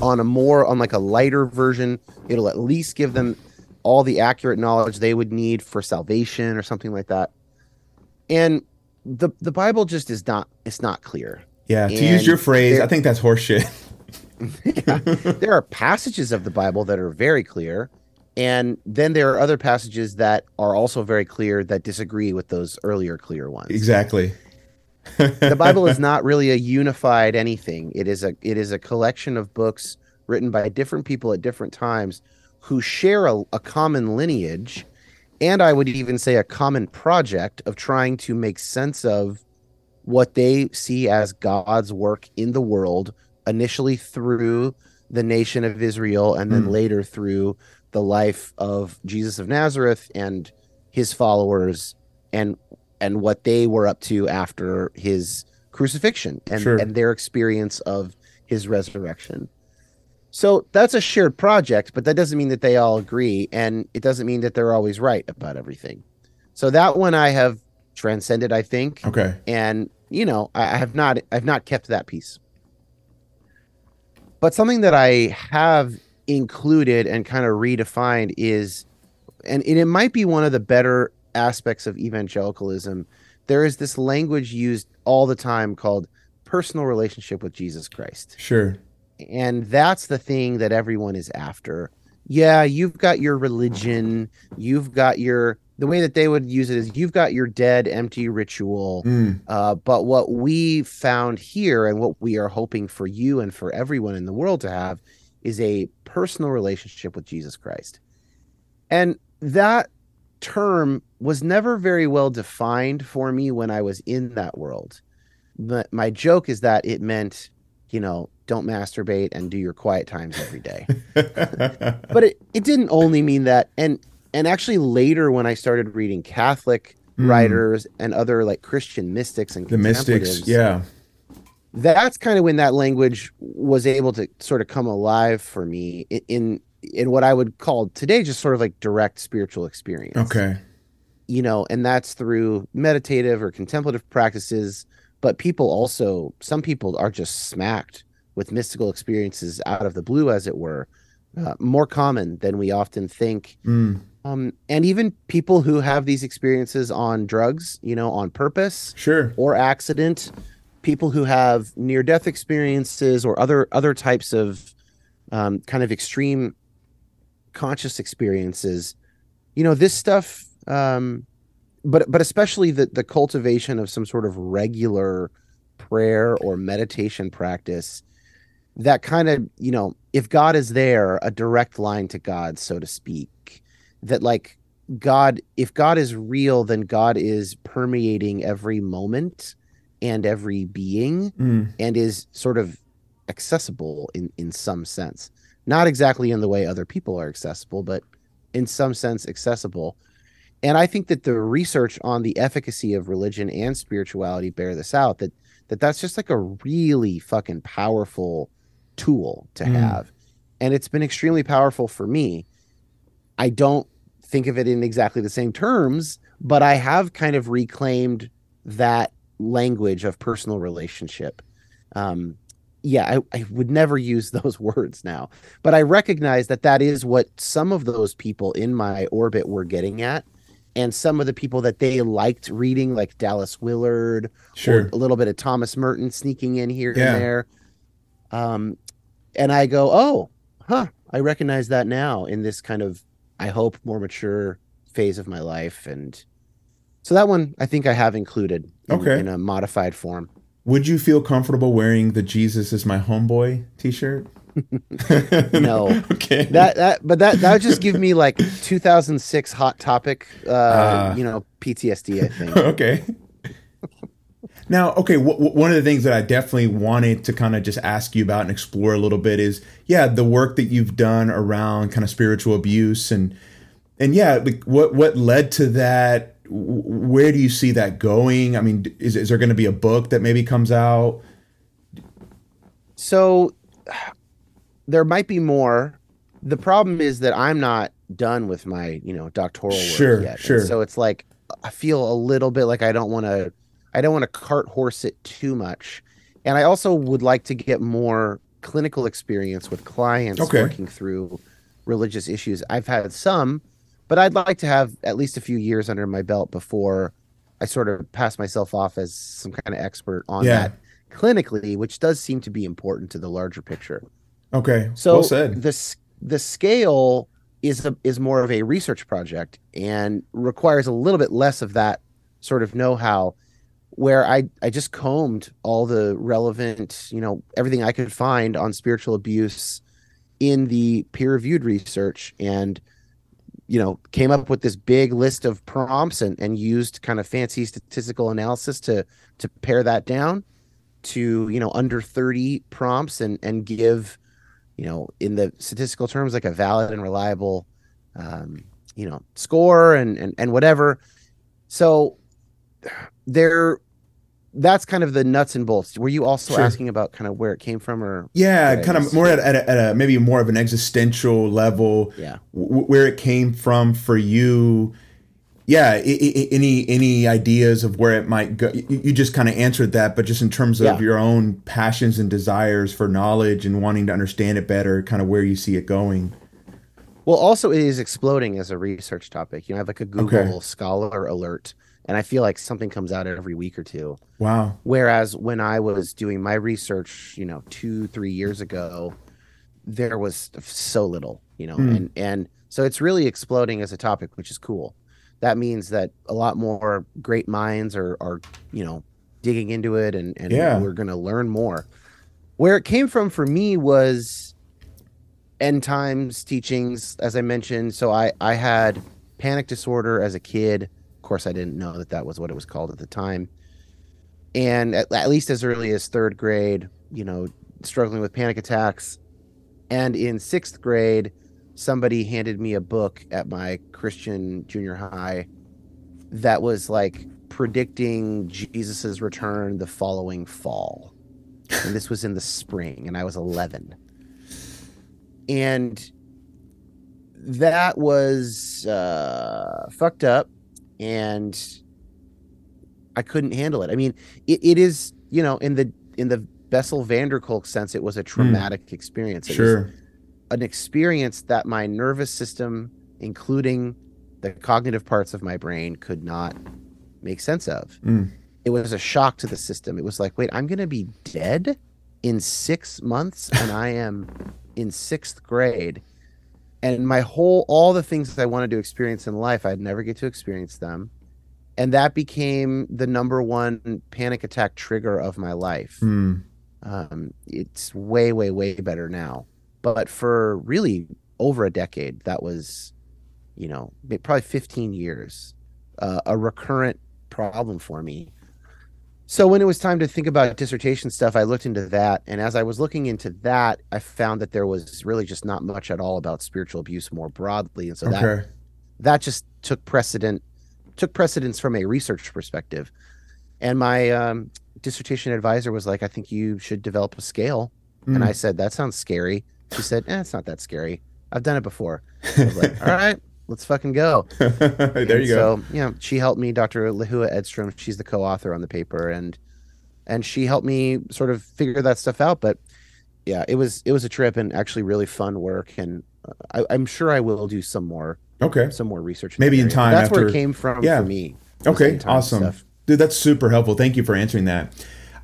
on a more on like a lighter version. It'll at least give them all the accurate knowledge they would need for salvation or something like that. And the the bible just is not it's not clear. Yeah to And use your phrase there- i think that's horseshit. There are passages of the Bible that are very clear, and then there are other passages that are also very clear that disagree with those earlier clear ones. exactly The Bible is not really a unified anything. It is a it is a collection of books written by different people at different times who share a, a common lineage, and I would even say a common project of trying to make sense of what they see as God's work in the world, initially through the nation of Israel, and then Mm. later through the life of Jesus of Nazareth and his followers, and and what they were up to after his crucifixion and, Sure. and their experience of his resurrection. So that's a shared project, but that doesn't mean that they all agree, and it doesn't mean that they're always right about everything. So that one I have transcended, I think. Okay. And you know, I have not I've not kept that piece. But something that I have included and kind of redefined is and, and it might be one of the better aspects of evangelicalism. There is this language used all the time called personal relationship with Jesus Christ. Sure. And that's the thing that everyone is after. Yeah, you've got your religion, you've got your the way that they would use it is you've got your dead empty ritual Mm. uh, but what we found here and what we are hoping for you and for everyone in the world to have is a personal relationship with jesus christ and that term was never very well defined for me when i was in that world but my joke is that it meant you know don't masturbate and do your quiet times every day but it, it didn't only mean that and and actually later when i started reading catholic Mm. writers and other like christian mystics and the mystics. Yeah. That's kind of when that language was able to sort of come alive for me in in, what i would call today just sort of like direct spiritual experience Okay. you know and that's through meditative or contemplative practices but people also some people are just smacked with mystical experiences out of the blue as it were uh, more common than we often think Mm. um, and even people who have these experiences on drugs you know on purpose Sure. or accident people who have near death experiences or other other types of um, kind of extreme conscious experiences you know this stuff um, but but especially the the cultivation of some sort of regular prayer or meditation practice that kind of you know if god is there a direct line to god so to speak that like god if god is real then god is permeating every moment and every being Mm. and is sort of accessible in in some sense not exactly in the way other people are accessible but in some sense accessible and i think that the research on the efficacy of religion and spirituality bear this out that that that's just like a really fucking powerful tool to Mm. have and it's been extremely powerful for me i don't think of it in exactly the same terms but i have kind of reclaimed that language of personal relationship um yeah I, I would never use those words now but i recognize that that is what some of those people in my orbit were getting at and some of the people that they liked reading like dallas willard Sure. or a little bit of thomas merton sneaking in here Yeah. and there um and i go oh huh i recognize that now in this kind of i hope more mature phase of my life and so that one i think i have included in, Okay. in a modified form Would you feel comfortable wearing the Jesus is my homeboy t-shirt? No. okay. that that but that that would just give me like 2006 hot topic uh Ah. you know ptsd i think okay. Now, okay, w- w- one of the things that I definitely wanted to kind of just ask you about and explore a little bit is, yeah, the work that you've done around kind of spiritual abuse and and yeah, like what what led to that? Where do you see that going? I mean, is is there going to be a book that maybe comes out? so there might be more the problem is that i'm not done with my you know doctoral work Sure, yet And sure. so it's like i feel a little bit like i don't want to i don't want to cart horse it too much and i also would like to get more clinical experience with clients Okay. working through religious issues i've had some but i'd like to have at least a few years under my belt before i sort of pass myself off as some kind of expert on Yeah. that clinically which does seem to be important to the larger picture Okay, so well said. the the scale is a, is more of a research project and requires a little bit less of that sort of know-how where I I just combed all the relevant, you know, everything I could find on spiritual abuse in the peer-reviewed research and you know, came up with this big list of prompts and and used kind of fancy statistical analysis to to pare that down to, you know, under 30 prompts and and give you know, in the statistical terms, like a valid and reliable, um, you know, score and, and, and whatever. So there, that's kind of the nuts and bolts. Were you also Sure. asking about kind of where it came from, or Yeah, kind of more at, at, a, at a maybe more of an existential level. yeah? w- where it came from for you yeah I- I- any any ideas of where it might go you, you just kind of answered that but just in terms of Yeah. your own passions and desires for knowledge and wanting to understand it better kind of where you see it going Well, also it is exploding as a research topic. You know, I have like a Google Okay. Scholar alert, and I feel like something comes out every week or two. wow Whereas when I was doing my research, you know, two, three years ago, there was so little, you know, Hmm. and and so it's really exploding as a topic, which is cool. That means that a lot more great minds are are, you know, digging into it and, and Yeah. we're gonna learn more. Where it came from for me was end times teachings, as I mentioned. So I I had panic disorder as a kid. Course, I didn't know that that was what it was called at the time and at, at least as early as third grade, you know, struggling with panic attacks. And in sixth grade, somebody handed me a book at my Christian junior high that was like predicting Jesus's return the following fall. And this was in the spring, and I was 11. And that was uh, fucked up. And I couldn't handle it. I mean, it, it is, you know, in the in the Bessel van der Kolk sense, it was a traumatic experience. It was sure an experience that my nervous system, including the cognitive parts of my brain, could not make sense of. Mm. It was a shock to the system. It was like, wait, I'm going to be dead in six months, and I am in sixth grade. And my whole, all the things that I wanted to experience in life, I'd never get to experience them. And that became the number one panic attack trigger of my life. Hmm. Um, it's way, way, way better now. But for really over a decade, that was, you know, probably 15 years, uh, a recurrent problem for me. So when it was time to think about dissertation stuff, I looked into that. And as I was looking into that, I found that there was really just not much at all about spiritual abuse more broadly. And so that okay that just took precedent took precedence from a research perspective and my um, dissertation advisor was like i think you should develop a scale and Mm. i said that sounds scary she said eh, it's not that scary i've done it before I was like all right let's fucking go there And you go so yeah she helped me dr leihua edstrom she's the co-author on the paper and and she helped me sort of figure that stuff out but yeah it was it was a trip and actually really fun work and uh, I, i'm sure i will do some more okay some more research. Maybe in time That's where it came from Yeah. for me. Okay, awesome. stuff. Dude, that's super helpful. Thank you for answering that.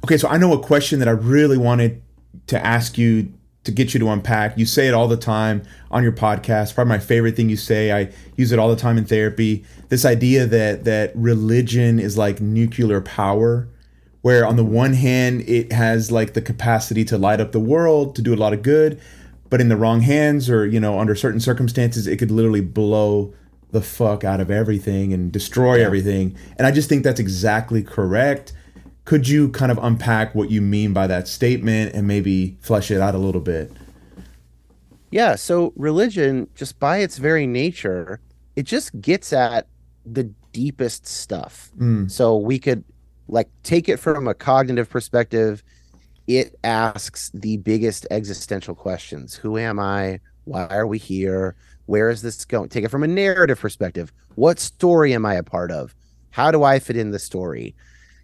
Okay, so I know a question that I really wanted to ask you to get you to unpack. You say it all the time on your podcast. Probably my favorite thing you say. I use it all the time in therapy. This idea that that religion is like nuclear power, where on the one hand it has like the capacity to light up the world, to do a lot of good, but in the wrong hands or you know under certain circumstances it could literally blow the fuck out of everything and destroy everything and i just think that's exactly correct could you kind of unpack what you mean by that statement and maybe flesh it out a little bit Yeah. So religion, just by its very nature, it just gets at the deepest stuff. Mm, So we could like take it from a cognitive perspective. It asks the biggest existential questions. Who am I? Why are we here? Where is this going? Take it from a narrative perspective. What story am I a part of? How do I fit in the story?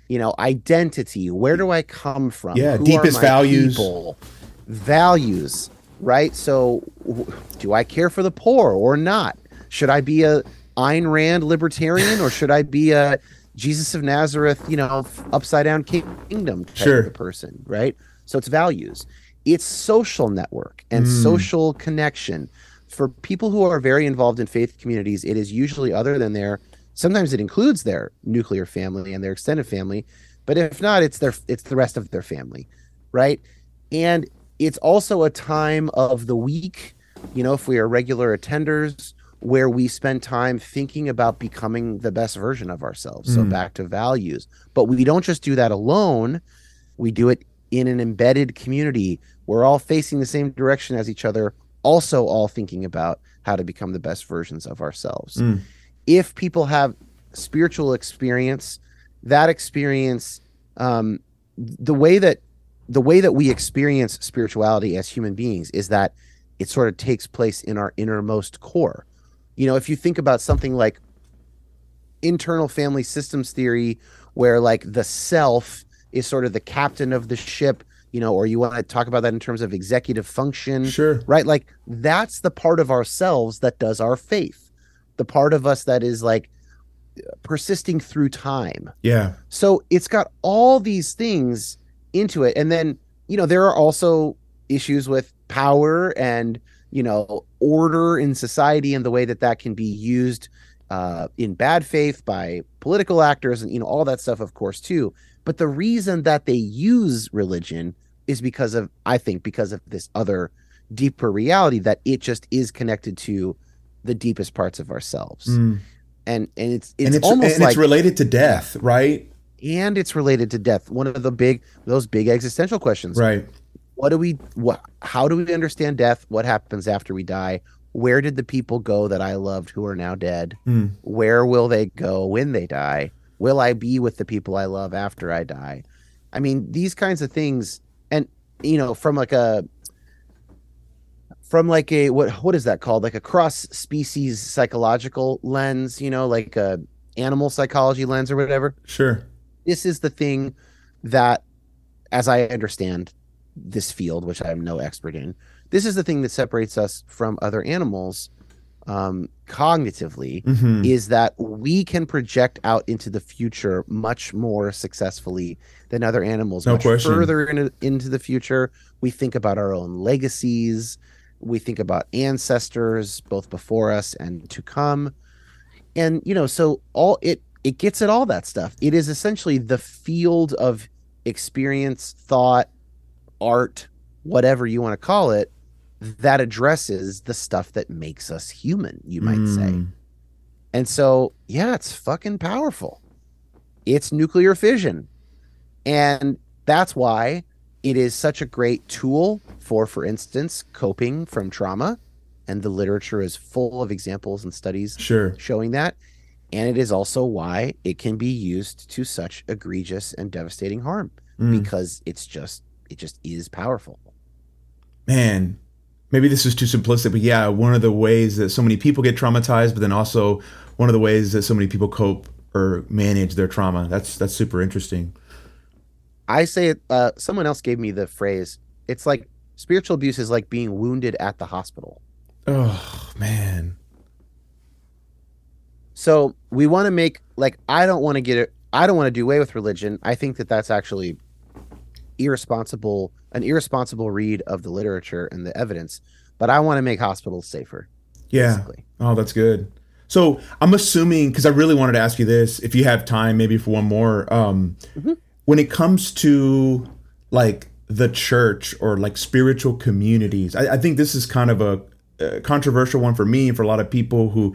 You know, identity. Where do I come from? Yeah, Who deepest values. people? Values, right? So, do I care for the poor or not? Should I be a Ayn Rand libertarian or should I be a Jesus of Nazareth, you know, upside down kingdom type Sure. of person, right? So it's values. It's social network and Mm. social connection. For people who are very involved in faith communities, it is usually other than their sometimes it includes their nuclear family and their extended family, but if not, it's their it's the rest of their family, right? And it's also a time of the week, you know, if we are regular attenders, where we spend time thinking about becoming the best version of ourselves. So Mm. back to values. But we don't just do that alone. We do it in an embedded community. We're all facing the same direction as each other, also all thinking about how to become the best versions of ourselves. Mm. If people have spiritual experience, that experience um, the way that the way that we experience spirituality as human beings is that it sort of takes place in our innermost core. You know, if you think about something like internal family systems theory, where like the self is sort of the captain of the ship, you know, or you want to talk about that in terms of executive function, Sure. right? Like that's the part of ourselves that does our faith, the part of us that is like persisting through time. Yeah. So it's got all these things into it. And then, you know, there are also issues with power and, you know, order in society and the way that that can be used uh, in bad faith by political actors and, you know, all that stuff, of course, too. But the reason that they use religion is because of, I think, because of this other deeper reality that it just is connected to the deepest parts of ourselves. Mm. And, and it's, it's and it's almost and like it's related to death, right? and it's related to death. One of the big those big existential questions. Right. What do we what how do we understand death? What happens after we die? Where did the people go that I loved who are now dead? Mm. Where will they go when they die? Will I be with the people I love after I die? I mean, these kinds of things and you know, from like a from like a what what is that called? Like a cross species psychological lens, you know, like a animal psychology lens or whatever Sure. this is the thing that as i understand this field which i'm no expert in this is the thing that separates us from other animals um, cognitively hmm is that we can project out into the future much more successfully than other animals No much question. further in, into the future we think about our own legacies we think about ancestors both before us and to come. And you know so all it it gets at all that stuff. It is essentially the field of experience thought art whatever you want to call it that addresses the stuff that makes us human you might say. Mm. and so yeah it's fucking powerful. It's nuclear fission. And that's why it is such a great tool for for instance coping from trauma and the literature is full of examples and studies Sure. showing that. And it is also why it can be used to such egregious and devastating harm Mm. because it's just it just is powerful. man, maybe this is too simplistic, but yeah, one of the ways that so many people get traumatized, but then also one of the ways that so many people cope or manage their trauma. That's that's super interesting. I say it uh someone else gave me the phrase it's like spiritual abuse is like being wounded at the hospital. Oh man. So we want to make like I don't want to get it. I don't want to do away with religion. I think that that's actually irresponsible, an irresponsible read of the literature and the evidence. But I want to make hospitals safer. Yeah. Basically. Oh, that's good. So I'm assuming because I really wanted to ask you this, if you have time, maybe for one more. Um, Mhm. When it comes to like the church or like spiritual communities, I, I think this is kind of a, a controversial one for me and for a lot of people who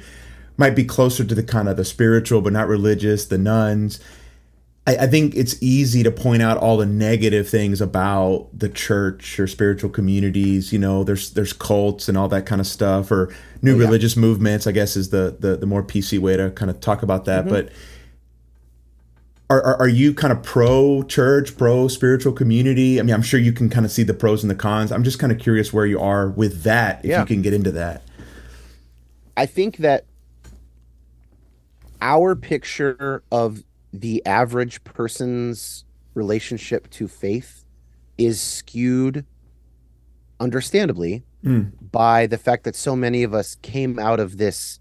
might be closer to the kind of the spiritual but not religious, the nones. I, I think it's easy to point out all the negative things about the church or spiritual communities. You know, there's there's cults and all that kind of stuff, or new Oh, yeah. religious movements. I guess is the the, the more PC way to kind of talk about that. Mhm. But are, are are you kind of pro church, pro spiritual community? I mean, I'm sure you can kind of see the pros and the cons. I'm just kind of curious where you are with that. If Yeah. you can get into that. I think that our picture of the average person's relationship to faith is skewed, understandably, Mm. by the fact that so many of us came out of this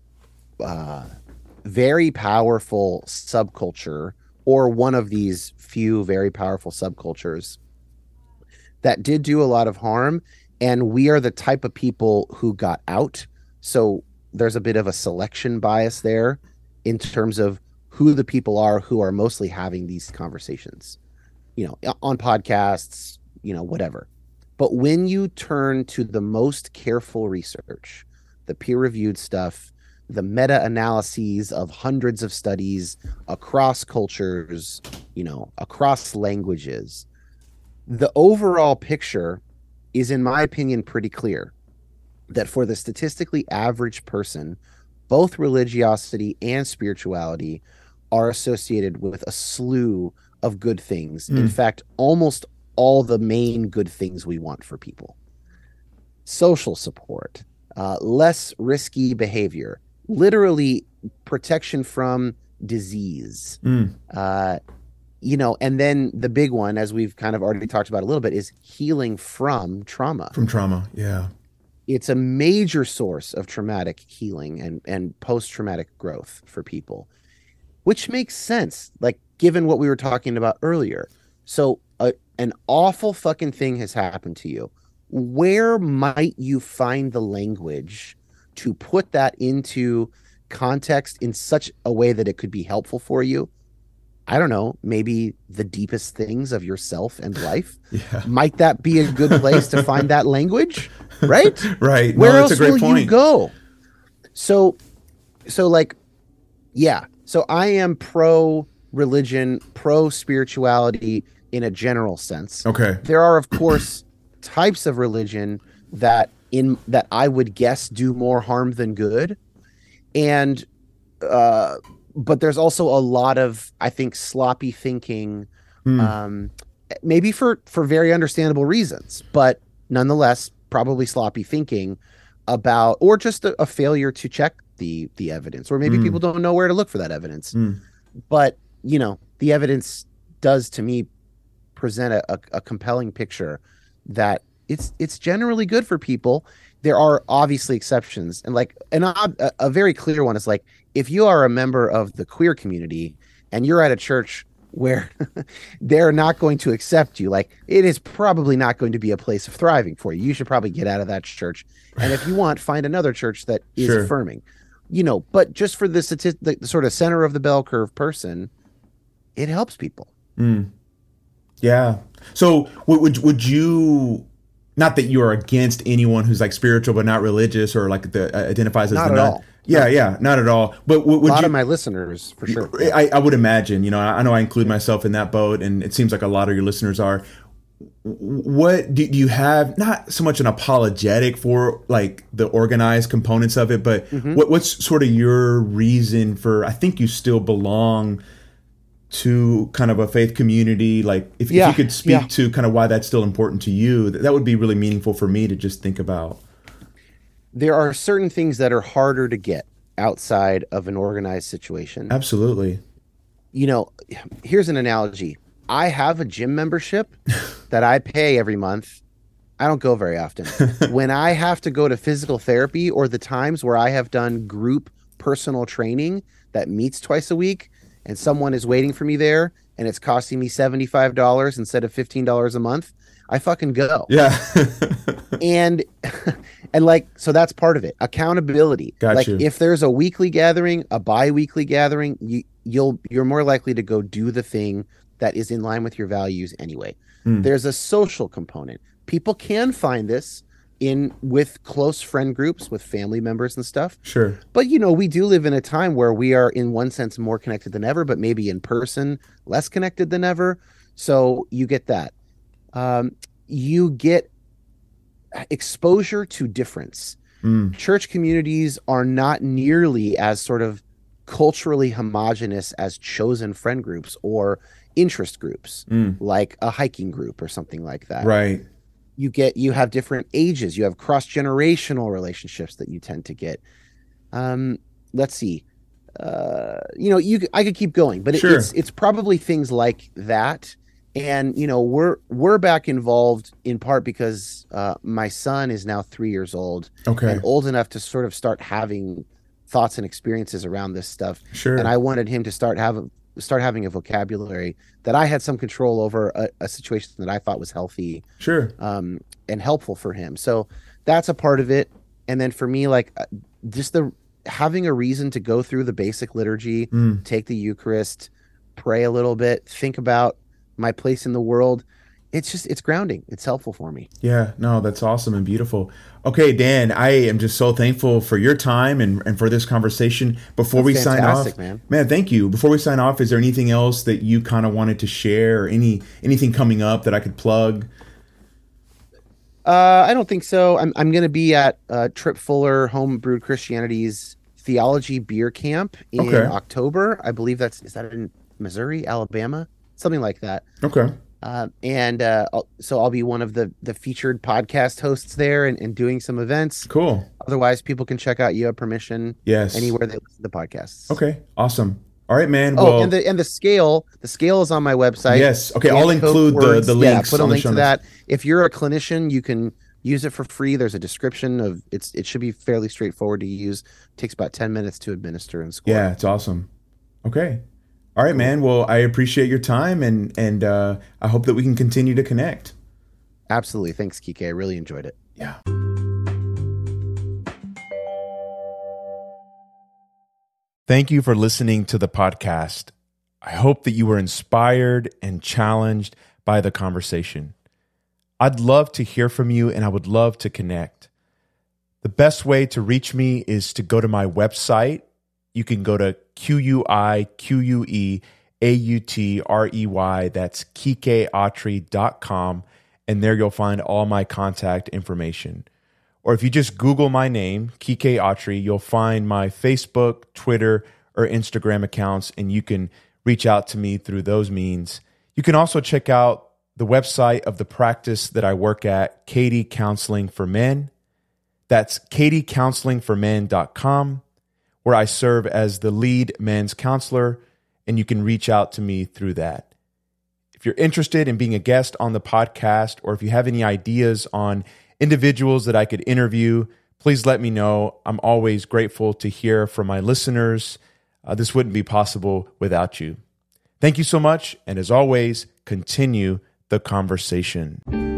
uh, very powerful subculture or one of these few very powerful subcultures that did do a lot of harm. And we are the type of people who got out. So there's a bit of a selection bias there in terms of who the people are who are mostly having these conversations, you know, on podcasts, you know, whatever. But when you turn to the most careful research, the peer reviewed stuff, the meta analyses of hundreds of studies across cultures, you know, across languages, the overall picture is, in my opinion, pretty clear that for the statistically average person, both religiosity and spirituality are associated with a slew of good things. In fact, almost all the main good things we want for people. Social support, uh, less risky behavior, literally protection from disease. Mm. Uh, you know, and then the big one, as we've kind of already talked about a little bit, is healing from trauma. From trauma. Yeah. It's a major source of traumatic healing and, and post traumatic growth for people, which makes sense, like given what we were talking about earlier. So, an awful fucking thing has happened to you. Where might you find the language to put that into context in such a way that it could be helpful for you? I don't know, maybe the deepest things of yourself and life. Yeah. Might that be a good place to find that language? Right? Right. Where no, else a great will point. you go? So, so like, yeah. So I am pro religion, pro spirituality in a general sense. Okay. There are, of course, types of religion that in that I would guess do more harm than good, and uh, but there's also a lot of I think sloppy thinking, Hmm. um, maybe for for very understandable reasons, but nonetheless probably sloppy thinking about or just a, a failure to check the the evidence, or maybe Hmm. people don't know where to look for that evidence. Hmm. But you know, the evidence does to me present a, a, a compelling picture that it's it's generally good for people. There are obviously exceptions, and like an ob- a, a very clear one is like if you are a member of the queer community and you're at a church where they're not going to accept you, like it is probably not going to be a place of thriving for you. You should probably get out of that church, and if you want, find another church that is Sure. affirming. You know, but just for the, stati- the, the sort of center of the bell curve person, it helps people. Mm. Yeah. So would would you not that you are against anyone who's like spiritual but not religious or like the uh, identifies as Not the at non- all. Yeah, yeah, not at all. But would, a lot you? of my listeners, for sure. I, I would imagine. You know, I know I include myself in that boat, and it seems like a lot of your listeners are. What do, do you have? Not so much an apologetic for like the organized components of it, but Mm-hmm. what, what's sort of your reason for? I think you still belong to kind of a faith community. Like, if, if you could speak yeah. to kind of why that's still important to you, that, that would be really meaningful for me to just think about. There are certain things that are harder to get outside of an organized situation. Absolutely. You know, here's an analogy. I have a gym membership that I pay every month. I don't go very often. when I have to go to physical therapy or the times where I have done group personal training that meets twice a week and someone is waiting for me there and it's costing me $75 instead of $15 a month, I fucking go. Yeah. and and like so that's part of it accountability Got like you. if there's a weekly gathering a bi-weekly gathering you you'll you're more likely to go do the thing that is in line with your values anyway Hmm. there's a social component people can find this in with close friend groups with family members and stuff sure. but you know we do live in a time where we are in one sense more connected than ever but maybe in person less connected than ever so you get that um, you get exposure to difference Mm. church communities are not nearly as sort of culturally homogenous as chosen friend groups or interest groups Mm. like a hiking group or something like that Right. You get you have different ages you have cross generational relationships that you tend to get um let's see uh you know you i could keep going but it, Sure. it's it's probably things like that and you know we're we're back involved in part because uh my son is now three years old Okay. and old enough to sort of start having thoughts and experiences around this stuff Sure. and I wanted him to start have start having a vocabulary that I had some control over a, a situation that I thought was healthy sure. um, and helpful for him. So that's a part of it. And then for me, like uh, just the having a reason to go through the basic liturgy, Mm. take the Eucharist, pray a little bit, think about my place in the world. It's just it's grounding. It's helpful for me. Yeah, no, that's awesome and beautiful. Okay, Dan, I am just so thankful for your time and, and for this conversation. Before That's we sign off, fantastic, man. thank you. Before we sign off, is there anything else that you kind of wanted to share or any anything coming up that I could plug? Uh, I don't think so. I'm I'm going to be at uh, Tripp Fuller Homebrewed Christianity's Theology Beer Camp in Okay. October. I believe that's is that in Missouri, Alabama, something like that. Okay. Uh, and uh, I'll, so I'll be one of the the featured podcast hosts there and, and doing some events. Cool. Otherwise, people can check out You Have Permission Yes. anywhere they listen to the podcasts. Okay. Awesome. All right, man. Oh, well, and the and the scale, the scale is on my website. yes. Okay. I'll include the, words. the Yeah, links. put a link to that. If you're a clinician, you can use it for free. There's a description of it's. It should be fairly straightforward to use. It takes about ten minutes to administer and score. Yeah, it's awesome. Okay. All right, man. Well, I appreciate your time and and uh, I hope that we can continue to connect. absolutely. Thanks, Quique. I really enjoyed it. Yeah. Thank you for listening to the podcast. I hope that you were inspired and challenged by the conversation. I'd love to hear from you and I would love to connect. The best way to reach me is to go to my website. You can go to Q U I Q U E A U T R E Y. That's quiqueautrey.com. And there you'll find all my contact information. Or if you just Google my name, Quique Autrey, you'll find my Facebook, Twitter, or Instagram accounts, and you can reach out to me through those means. You can also check out the website of the practice that I work at, Katie Counseling for Men. That's katiecounselingformen.com, where I serve as the lead men's counselor, and you can reach out to me through that. If you're interested in being a guest on the podcast, or if you have any ideas on individuals that I could interview, please let me know. I'm always grateful to hear from my listeners. Uh, this wouldn't be possible without you. Thank you so much. And as always, continue the conversation.